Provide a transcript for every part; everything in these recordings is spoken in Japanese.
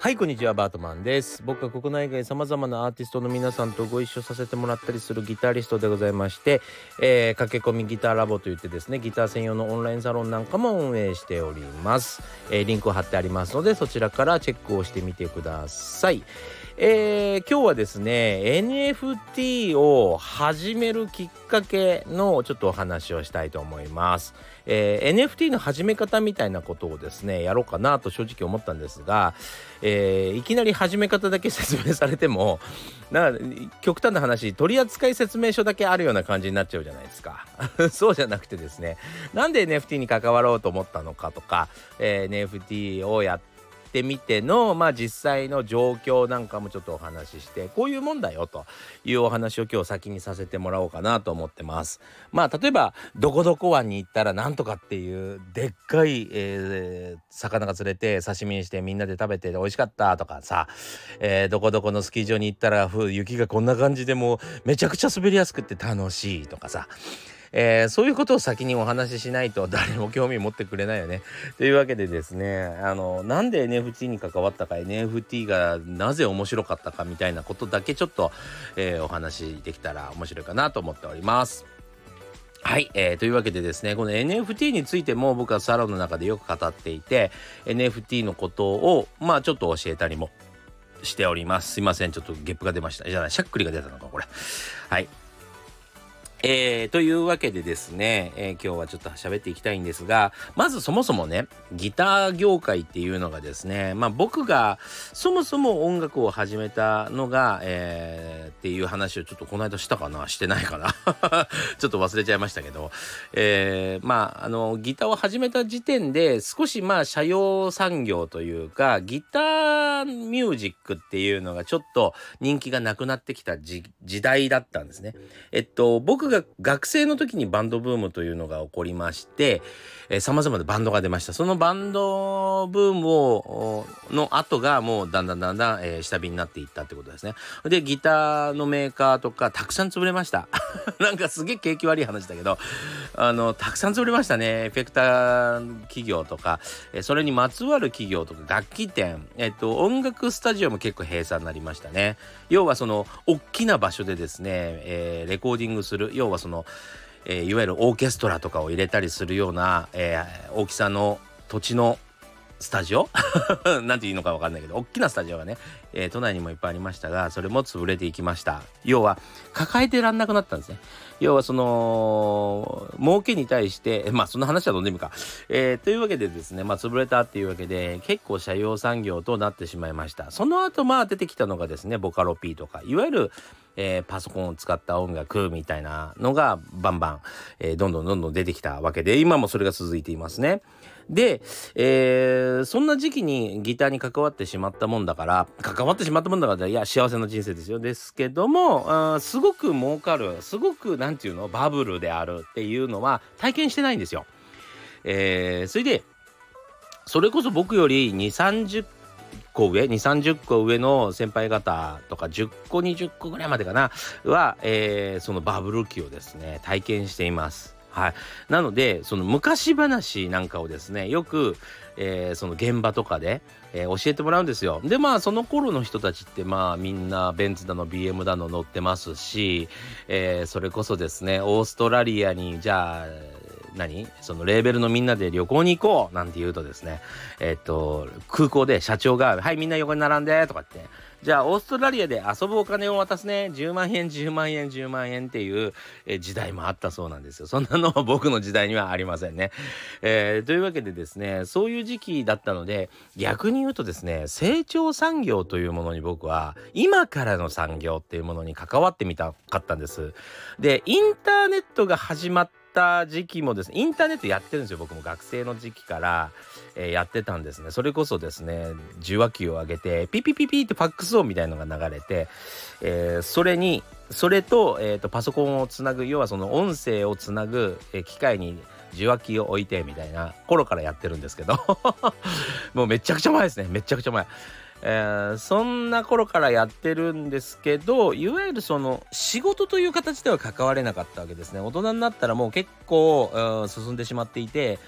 はいこんにちはバートマンです。僕は国内外さまざまなアーティストの皆さんとご一緒させてもらったりするギタリストでございまして、えー、駆け込みギターラボといってですねギター専用のオンラインサロンなんかも運営しております、えー、リンクを貼ってありますのでそちらからチェックをしてみてください。えー、今日はですね NFT を始めるきっかけのちょっとお話をしたいと思います、えー、NFT の始め方みたいなことをですねやろうかなと正直思ったんですが、えー、いきなり始め方だけ説明されても な極端な話取扱説明書だけあるような感じになっちゃうじゃないですか。そうじゃなくてですねなんで NFT に関わろうと思ったのかとか、え NFT をやってってみての、まあ、実際の状況なんかもちょっとお話ししてこういうもんだよというお話を今日先にさせてもらおうかなと思ってます。まあ例えばどこどこ湾に行ったらなんとかっていうでっかい、えー、魚が釣れて刺身にしてみんなで食べて美味しかったとかさ、えー、どこどこのスキー場に行ったら雪がこんな感じでもうめちゃくちゃ滑りやすくて楽しいとかさえー、そういうことを先にお話ししないと誰も興味持ってくれないよね。というわけでですねあのなんで NFT に関わったか NFT がなぜ面白かったかみたいなことだけちょっと、えー、お話できたら面白いかなと思っております。はい、えー、というわけでですねこの NFT についても僕はサロンの中でよく語っていて NFT のことをまあちょっと教えたりもしておりますすいませんちょっとゲップが出ましたじゃないしゃっくりが出たのかこれはいえー、というわけでですね、えー、今日はちょっと喋っていきたいんですがまずそもそもねギター業界っていうのがですねまあ僕がそもそも音楽を始めたのが、えー、っていう話をちょっとこの間したかなしてないかな ちょっと忘れちゃいましたけど、えー、まああのギターを始めた時点で少しまあ社用産業というかギターミュージックっていうのがちょっと人気がなくなってきた時代だったんですね。えっと僕が学生の時にバンドブームというのが起こりまして、えー、様々なバンドが出ました。そのバンドブームを、の後がもうだんだんだんだん、えー、下火になっていったってことですね。で、ギターのメーカーとかたくさん潰れました。なんかすげえ景気悪い話だけど、あの、たくさん潰れましたね。エフェクター企業とか、え、それにまつわる企業とか楽器店、えっ、と、音楽スタジオも結構閉鎖になりましたね。要はその、大きな場所でですね、えー、レコーディングする、要はその、えー、いわゆるオーケストラとかを入れたりするような、えー、大きさの土地のスタジオ？なんていうのか分かんないけど大きなスタジオがね、えー、都内にもいっぱいありましたがそれも潰れていきました。要は抱えてらんなくなったんですね。要はその儲けに対して まあその話はどんでもいいか、えー、というわけでですねまあ潰れたっていうわけで結構社用産業となってしまいました。その後まあ出てきたのがですねボカロ P とか。いわゆるえー、パソコンを使った音楽みたいなのがバンバン、えー、どんどんどんどん出てきたわけで今もそれが続いていますね。で、えー、そんな時期にギターに関わってしまったもんだから関わってしまったもんだからいや幸せな人生ですよですけどもあすごく儲かるすごく何て言うのバブルであるっていうのは体験してないんですよ。えー、それでそれこそ僕より2 3 0個上2 3 0個上の先輩方とか10個20個ぐらいまでかなは、えー、そのバブル期をですね体験しています。はい、なのでその昔話なんかをですねよく、えー、その現場とかで、えー、教えてもらうんですよ。でまあその頃の人たちってまあみんなベンツだの BM だの乗ってますし、えー、それこそですねオーストラリアにじゃあ何？そのレーベルのみんなで旅行に行こうなんて言うとですねえっと空港で社長が「はいみんな横に並んで」とかって。じゃあオーストラリアで遊ぶお金を渡すね。10万円10万円10万円っていう、時代もあったそうなんですよ。そんなのは 僕の時代にはありませんね、えー、というわけでですねそういう時期だったので逆に言うとですね成長産業というものに僕は今からの産業っていうものに関わってみたかったんです。でインターネットが始まった時期もですねインターネットやってるんですよ僕も。学生の時期から、えー、やってたんですね。それこそですね受話器を上げてピピピピってファックス音みたいのが流れて、えー、それにそれと,、えーと、パソコンをつなぐ要はその音声をつなぐ、え、機械に受話器を置いてみたいな頃からやってるんですけど もうめちゃくちゃ前ですね。めちゃくちゃ前。えー、そんな頃からやってるんですけどいわゆるその仕事という形では関われなかったわけですね。大人になったらもう結構、うん、進んでしまっていて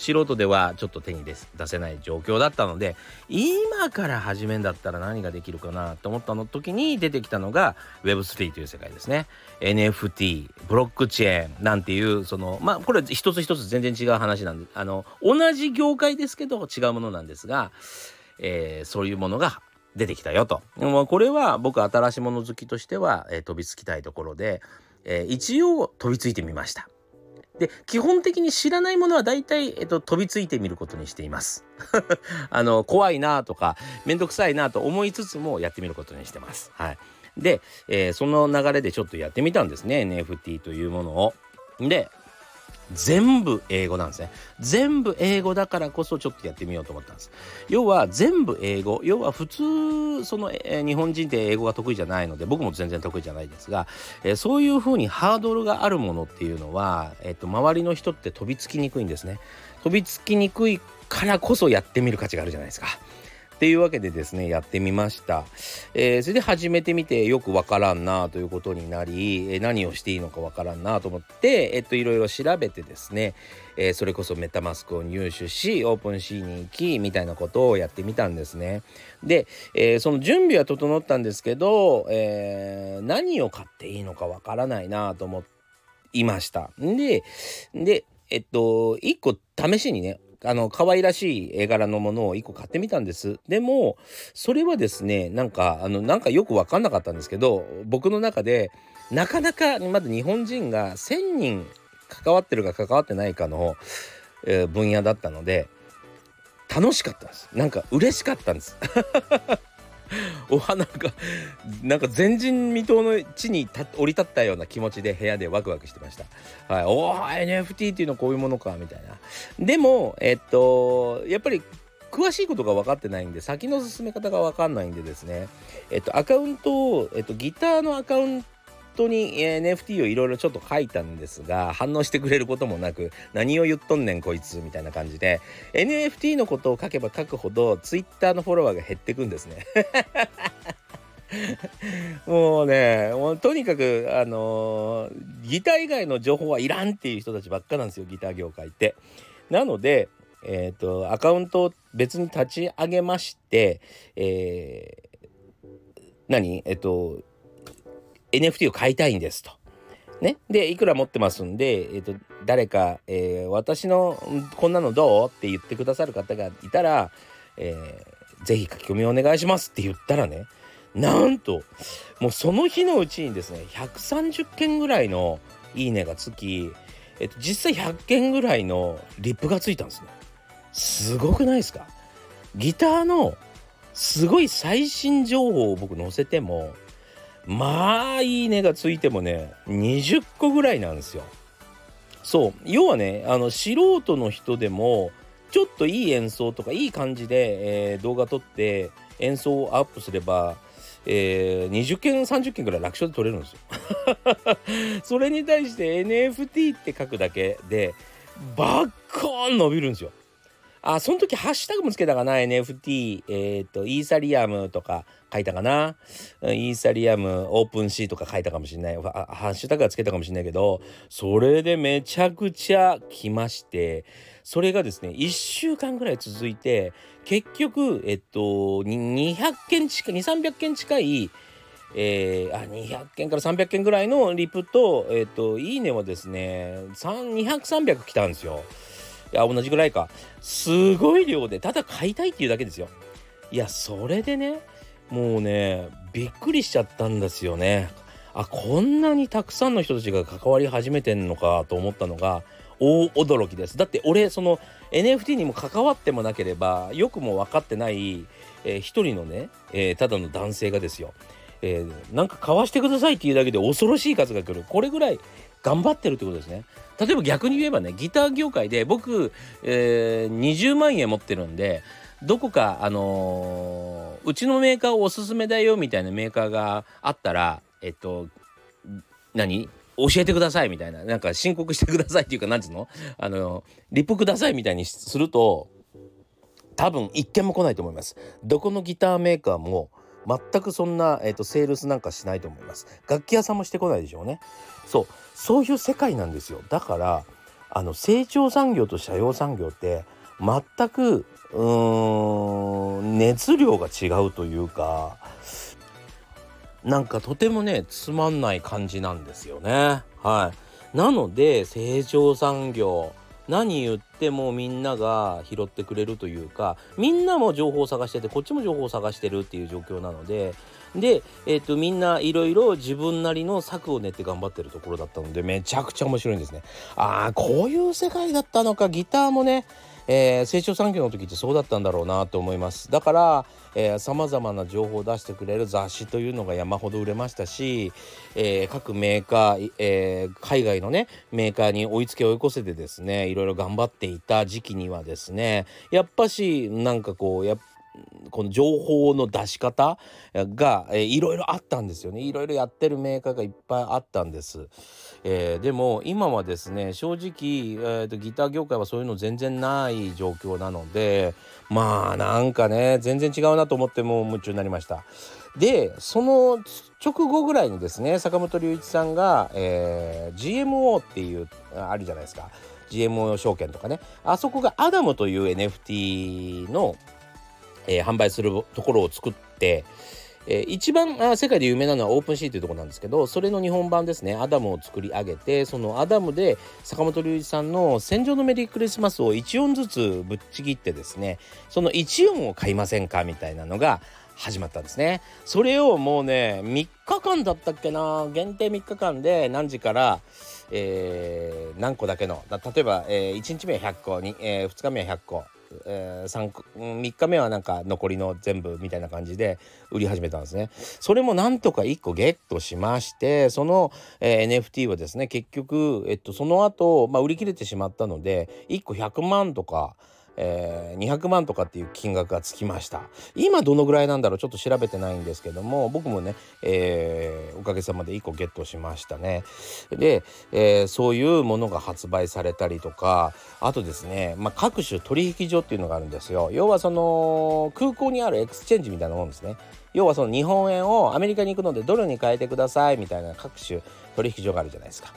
素人ではちょっと手に出せない状況だったので今から始めんだったら何ができるかなと思ったの時に出てきたのが Web3 という世界ですね。NFT ブロックチェーンなんていうそのまあこれ一つ一つ全然違う話なんであの同じ業界ですけど違うものなんですが、えー、そういうものが出てきたよと。これは僕新しいもの好きとしては、えー、飛びつきたいところで、えー、一応飛びついてみました。で基本的に知らないものは大体、えっと、飛びついてみることにしています。あの怖いなとか面倒くさいなと思いつつもやってみることにしてます。はい、で、えー、その流れでちょっとやってみたんですね NFT というものを。で全部英語なんですね。全部英語だからこそちょっとやってみようと思ったんです。要は全部英語。要は普通、その、えー、日本人って英語が得意じゃないので、僕も全然得意じゃないですが、えー、そういうふうにハードルがあるものっていうのは、えっ、ー、と、周りの人って飛びつきにくいんですね。飛びつきにくいからこそやってみる価値があるじゃないですか。っていうわけでですねやってみました、えー、それで始めてみてよくわからんなということになり、え、何をしていいのかわからんなと思ってえっといろいろ調べてですね、えー、それこそメタマスクを入手しオープンシーに行きみたいなことをやってみたんですね。で、えその準備は整ったんですけど、え何を買っていいのかわからないなと思いました。ででえっと一個試しにねあの可愛らしい絵柄のものを1個買ってみたんです。でもそれはですねなんかあのなんかよく分かんなかったんですけど僕の中でなかなかまだ日本人が1,000人関わってるか関わってないかの、えー、分野だったので楽しかったんです。なんか嬉しかったんです。お花がなんか前人未到の地に降り立ったような気持ちで部屋でワクワクしてました。はい、おー NFT っていうのはこういうものかみたいな。でもえっとやっぱり詳しいことが分かってないんで先の進め方が分かんないんでですねえっとアカウントを、えっと、ギターのアカウント当に NFT をいろいろちょっと書いたんですが反応してくれることもなく何を言っとんねんこいつみたいな感じで NFT のことを書けば書くほど Twitter のフォロワーが減ってくんですね もうねもうとにかくあのー、ギター以外の情報はいらんっていう人たちばっかなんですよギター業界って。なのでえっ、ー、とアカウントを別に立ち上げましてえー、何？えっ、と NFT を買いたいんですと。ね、でいくら持ってますんで、えーと、誰か、えー、私のこんなのどうって言ってくださる方がいたら、えー、ぜひ書き込みお願いしますって言ったらねなんともうその日のうちにですね130件ぐらいのいいねがつき、えーと、実際100件ぐらいのリップがついたんですね。すごくないですか？ギターのすごい最新情報を僕載せてもまあいいねがついてもね20個ぐらいなんですよ。そう要はねあの素人の人でもちょっといい演奏とかいい感じで、えー、動画撮って演奏をアップすれば、えー、20件30件ぐらい楽勝で撮れるんですよ。それに対して NFT って書くだけでバッコーン伸びるんですよ。あ、その時ハッシュタグもつけたかな ?NFT、えっ、ー、と、イーサリアムとか書いたかな？イーサリアム、オープンシーとか書いたかもしれない。ハッシュタグはつけたかもしれないけど、それでめちゃくちゃ来まして、それがですね、1週間ぐらい続いて、結局、えっと、200件近い、2、300件近い、えー、あ200件から300件ぐらいのリプと、えっと、いいねはですね、200、300来たんですよ。いや同じぐらいか。すごい量でただ買いたいっていうだけですよ。いやそれでねもうねびっくりしちゃったんですよね。あこんなにたくさんの人たちが関わり始めてんのかと思ったのが大驚きです。だって俺その NFT にも関わってもなければよくも分かってない、えー、一人のね、えー、ただの男性がですよ、えー、なんか買わしてくださいっていうだけで恐ろしい数が来る。これぐらい頑張ってるってことですね。例えば逆に言えばねギター業界で僕、えー、20万円持ってるんでどこかあのー、うちのメーカーおすすめだよみたいなメーカーがあったらえっと何？教えてくださいみたいな。なんか申告してくださいっていうか何つうの？あのリップくださいみたいにすると多分一件も来ないと思います。どこのギターメーカーも全くそんな、えーと、セールスなんかしないと思います。楽器屋さんもしてこないでしょうね。そう。そういう世界なんですよ。だからあの成長産業と社用産業って全くうーん熱量が違うというかなんかとてもねつまんない感じなんですよね。はい。なので成長産業何言ってもみんなが拾ってくれるというかみんなも情報を探しててこっちも情報を探してるっていう状況なのでで、えーと、みんないろいろ自分なりの策を練って頑張ってるところだったのでめちゃくちゃ面白いんですね。ああこういう世界だったのかギターもねえー、成長産業の時ってそうだったんだろうなと思いますだからさまざまな情報を出してくれる雑誌というのが山ほど売れましたし、えー、各メーカー、えー、海外のねメーカーに追いつけ追い越せてですねいろいろ頑張っていた時期にはですねやっぱしなんかこうやっぱこの情報の出し方が、いろいろあったんですよね。いろいろやってるメーカーがいっぱいあったんです、えー、でも今はですね正直、えーと、ギター業界はそういうの全然ない状況なのでまあなんかね全然違うなと思ってもう夢中になりました。でその直後ぐらいにですね坂本龍一さんが、えー、GMO っていうあるじゃないですか。GMO 証券とかね。あそこがアダムという NFT のえー、販売するところを作って、えー、一番あ世界で有名なのは OpenSea というところなんですけどそれの日本版ですね。アダムを作り上げてそのアダムで坂本龍一さんの「戦場のメリークリスマス」を1音ずつぶっちぎってですねその1音を買いませんかみたいなのが始まったんですね。それをもうね3日間だったっけな？限定3日間で何時から、えー、何個だけの？例えば、えー、1日目は100個に、えー、2日目は100個。えー、3, 3日目はなんか残りの全部みたいな感じで売り始めたんですね。それもなんとか1個ゲットしましてその、NFT はですね結局、えっと、その後、まあ売り切れてしまったので1個100万とか。えー、200万とかっていう金額がつきました。今どのぐらいなんだろう？ちょっと調べてないんですけども僕もね、えー、おかげさまで1個ゲットしましたね。で、えー、そういうものが発売されたりとかあとですね、まあ、各種取引所っていうのがあるんですよ。要はその空港にあるエクスチェンジみたいなもんですね。要はその日本円をアメリカに行くのでドルに変えてくださいみたいな各種取引所があるじゃないですか。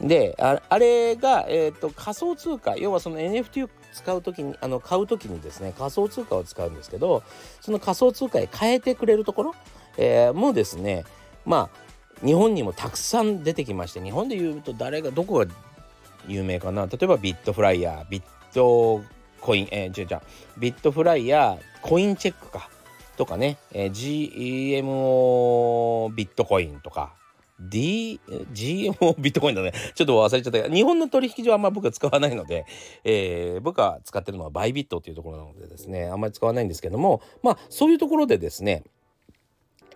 であれが、えーと、仮想通貨要はその NFT 使う時にあの買う時にですね仮想通貨を使うんですけどその仮想通貨へ変えてくれるところ、えー、もですねまあ日本にもたくさん出てきまして日本でいうと誰がどこが有名かな？例えばビットフライヤービットコインえー、違う違うビットフライヤーコインチェックかとかね、えー、GMO ビットコインとか D、GMO ビットコインだね。ちょっと忘れちゃったけど、日本の取引所はあんま僕は使わないので、えー、僕が使ってるのはバイビットっていうところなのでですね、あんまり使わないんですけども、まあ、そういうところでですね、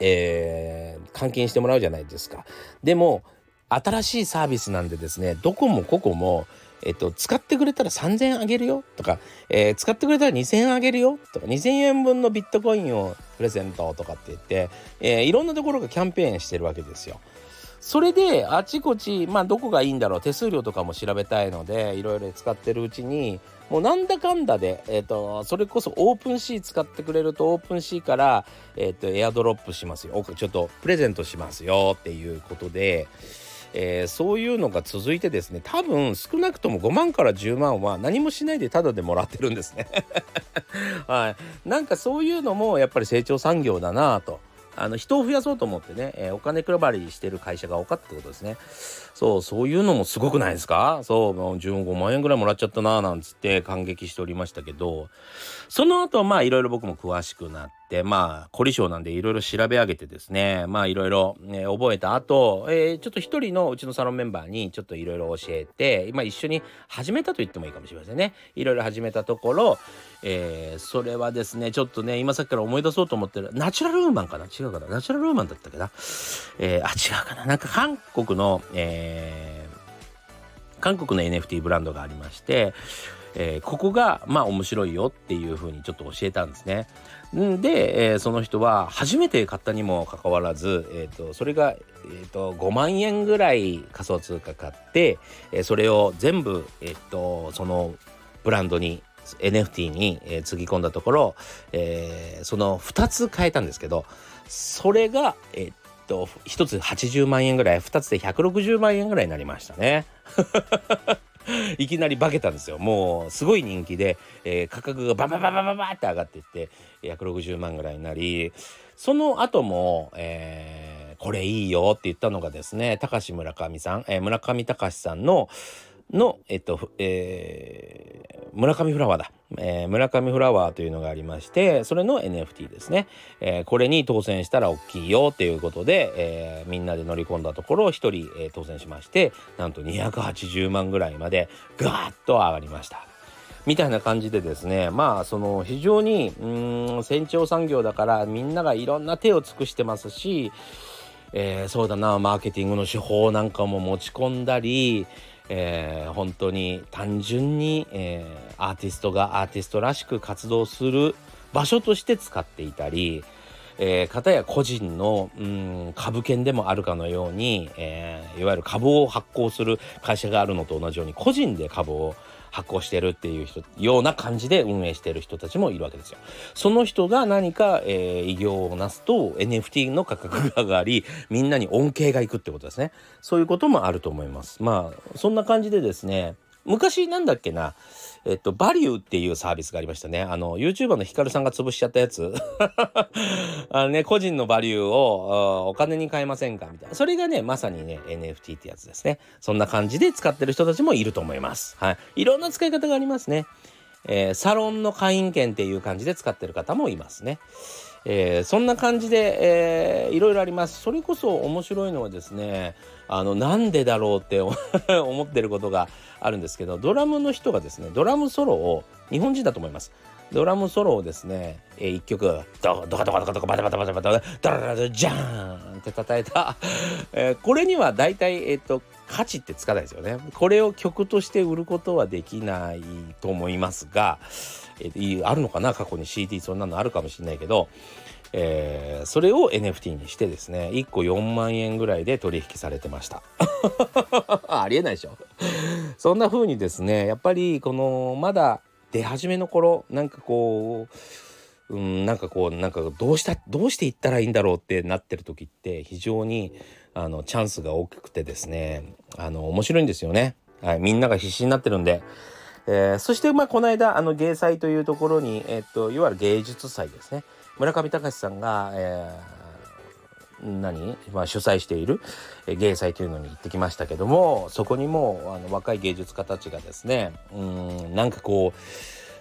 えー、換金してもらうじゃないですか。でも、新しいサービスなんでですね、どこもここも、えっと、使ってくれたら3000円あげるよとか、えー、使ってくれたら2000円あげるよとか、2000円分のビットコインをプレゼントとかって言って、えー、いろんなところがキャンペーンしてるわけですよ。それであちこちまあどこがいいんだろう手数料とかも調べたいのでいろいろ使ってるうちにもうなんだかんだで、えーと、それこそ OpenSea 使ってくれると OpenSea から、えーと、エアドロップしますよ。ちょっとプレゼントしますよっていうことで、えー、そういうのが続いてですね多分少なくとも5万から10万は何もしないでタダでもらってるんですね。はい、なんかそういうのもやっぱり成長産業だなと。あの人を増やそうと思ってね、えー、お金配りしてる会社が多かったことですね。そうそういうのもすごくないですか？そうもう15万円ぐらいもらっちゃったなぁなんつって感激しておりましたけどその後まあいろいろ僕も詳しくなってまあ凝り性なんでいろいろ調べ上げてですねまあいろいろ覚えた後、えー、ちょっと一人のうちのサロンメンバーにちょっといろいろ教えて今一緒に始めたと言ってもいいかもしれませんね。いろいろ始めたところ、えー、それはですねちょっとね今さっきから思い出そうと思ってるナチュラルウーマンかな？違うかな？ナチュラルウーマンだったっけな、えー、あ違うかな？なんか韓国の、えー、韓国の NFT ブランドがありまして、えー、ここがまあ面白いよっていうふうにちょっと教えたんですね。で、えー、その人は初めて買ったにもかかわらず、えーと、それが、えーと、5万円ぐらい仮想通貨買って、えー、それを全部、えーと、そのブランドに NFT に、つぎ込んだところ、えー、その2つ変えたんですけどそれがえー、と1つ80万円ぐらい2つで160万円ぐらいになりましたね。いきなり化けたんですよ。もうすごい人気で、えー、価格がババババババって上がっていって160万ぐらいになりその後も、えー、これいいよって言ったのがですね高橋村上さん、えー、村上隆さんのの、えっと、えー、村上フラワーだ、えー、村上フラワーというのがありまして、それの NFT ですね。えー、これに当選したら大きいよっていうことで、えー、みんなで乗り込んだところを、1人、えー、当選しまして、なんと280万ぐらいまでガーッと上がりました。みたいな感じでですねまあその非常にうん船長産業だからみんながいろんな手を尽くしてますし、えー、そうだなマーケティングの手法なんかも持ち込んだりえー、本当に単純に、えー、アーティストがアーティストらしく活動する場所として使っていたり、えー、方や個人のうん株券でもあるかのように、えー、いわゆる株を発行する会社があるのと同じように個人で株を発行してるっていう人ような感じで運営してる人たちもいるわけですよ。その人が何か、えー、異業をなすと NFT の価格が上がりみんなに恩恵がいくってことですね。そういうこともあると思います。まあそんな感じでですね昔なんだっけな、えっと、バリューっていうサービスがありましたね。あの、YouTuber のヒカルさんが潰しちゃったやつ。あのね、個人のバリューをお金に変えませんかみたいな。それがね、まさにね、NFT ってやつですね。そんな感じで使ってる人たちもいると思います。はい。いろんな使い方がありますね。えー、サロンの会員権っていう感じで使ってる方もいますね。えー、そんな感じで、えー、いろいろあります。それこそ面白いのはですね、あの、なんでだろうって 思ってることがあるんですけど、ドラムの人がですね、ドラムソロを、日本人だと思います。ドラムソロをですね、えー、1曲ドドカドカドカドカバタバタバタバタダラララジャーンって叩いた、えー、これには大体えっ、と価値ってつかないですよね。これを曲として売ることはできないと思いますが、えー、あるのかな？過去に CD そんなのあるかもしれないけど、えー、それを NFT にしてですね1個4万円ぐらいで取引されてました。ありえないでしょ。そんな風にですねやっぱりこのまだ出始めの頃なんかこう、うん、なんかこうなんかどうしたどうしていったらいいんだろうってなってる時って非常にあのチャンスが大きくてですねあの面白いんですよね。はい、みんなが必死になってるんで。えー、そしてまあこの間あの芸祭というところに、えっといわゆる芸術祭ですね村上隆さんが、えー、何、まあ、主催している芸祭というのに行ってきましたけどもそこにもあの若い芸術家たちがですねうんなんかこう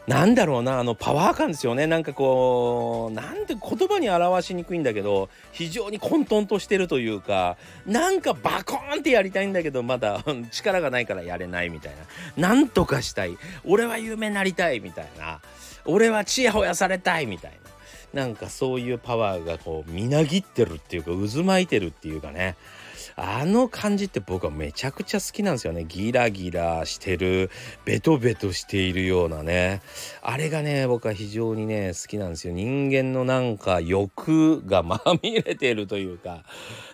なんだろうなあのパワー感ですよね。なんかこうなんて言葉に表しにくいんだけど非常に混沌としてるというかなんかバコーンってやりたいんだけどまだ力がないからやれないみたいな。なんとかしたい。俺は有名になりたいみたいな。俺はちやほやされたいみたいな。なんかそういうパワーがこうみなぎってるっていうか渦巻いてるっていうかね。あの感じって僕はめちゃくちゃ好きなんですよね。ギラギラしてるベトベトしているようなね。あれがね僕は非常にね好きなんですよ。人間のなんか欲がまみれてるというか。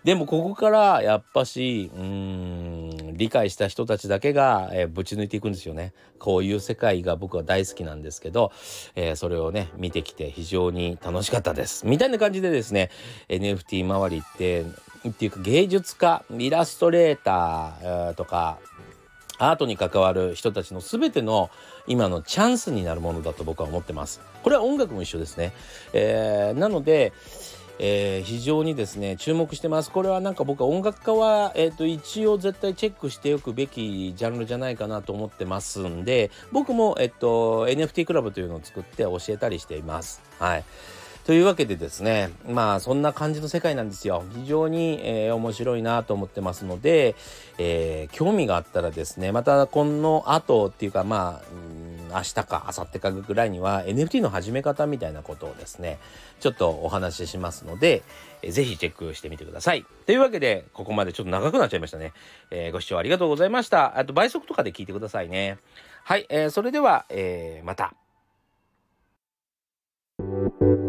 でもここからやっぱしうーん理解した人たちだけが、えー、ぶち抜いていくんですよね。こういう世界が僕は大好きなんですけど、えー、それをね見てきて非常に楽しかったです。みたいな感じでですね NFT 周りってっていうか芸術家イラストレーターとかアートに関わる人たちの全ての今のチャンスになるものだと僕は思ってます。これは音楽も一緒ですね。えー、なので、えー、非常にですね注目してます。これはなんか僕は音楽家は、えーと、一応絶対チェックしておくべきジャンルじゃないかなと思ってますんで僕も、えっと、NFT クラブというのを作って教えたりしています。はい。というわけでですねまあそんな感じの世界なんですよ非常に、えー、面白いなと思ってますので、えー、興味があったらですねまたこの後っていうかまあ明日か明後日かぐらいには NFT の始め方みたいなことをですねちょっとお話ししますので、えー、ぜひチェックしてみてください。というわけでここまでちょっと長くなっちゃいましたね。えー、ご視聴ありがとうございました。あと倍速とかで聞いてくださいね。はい、えー、それでは、えー、また。Thank you.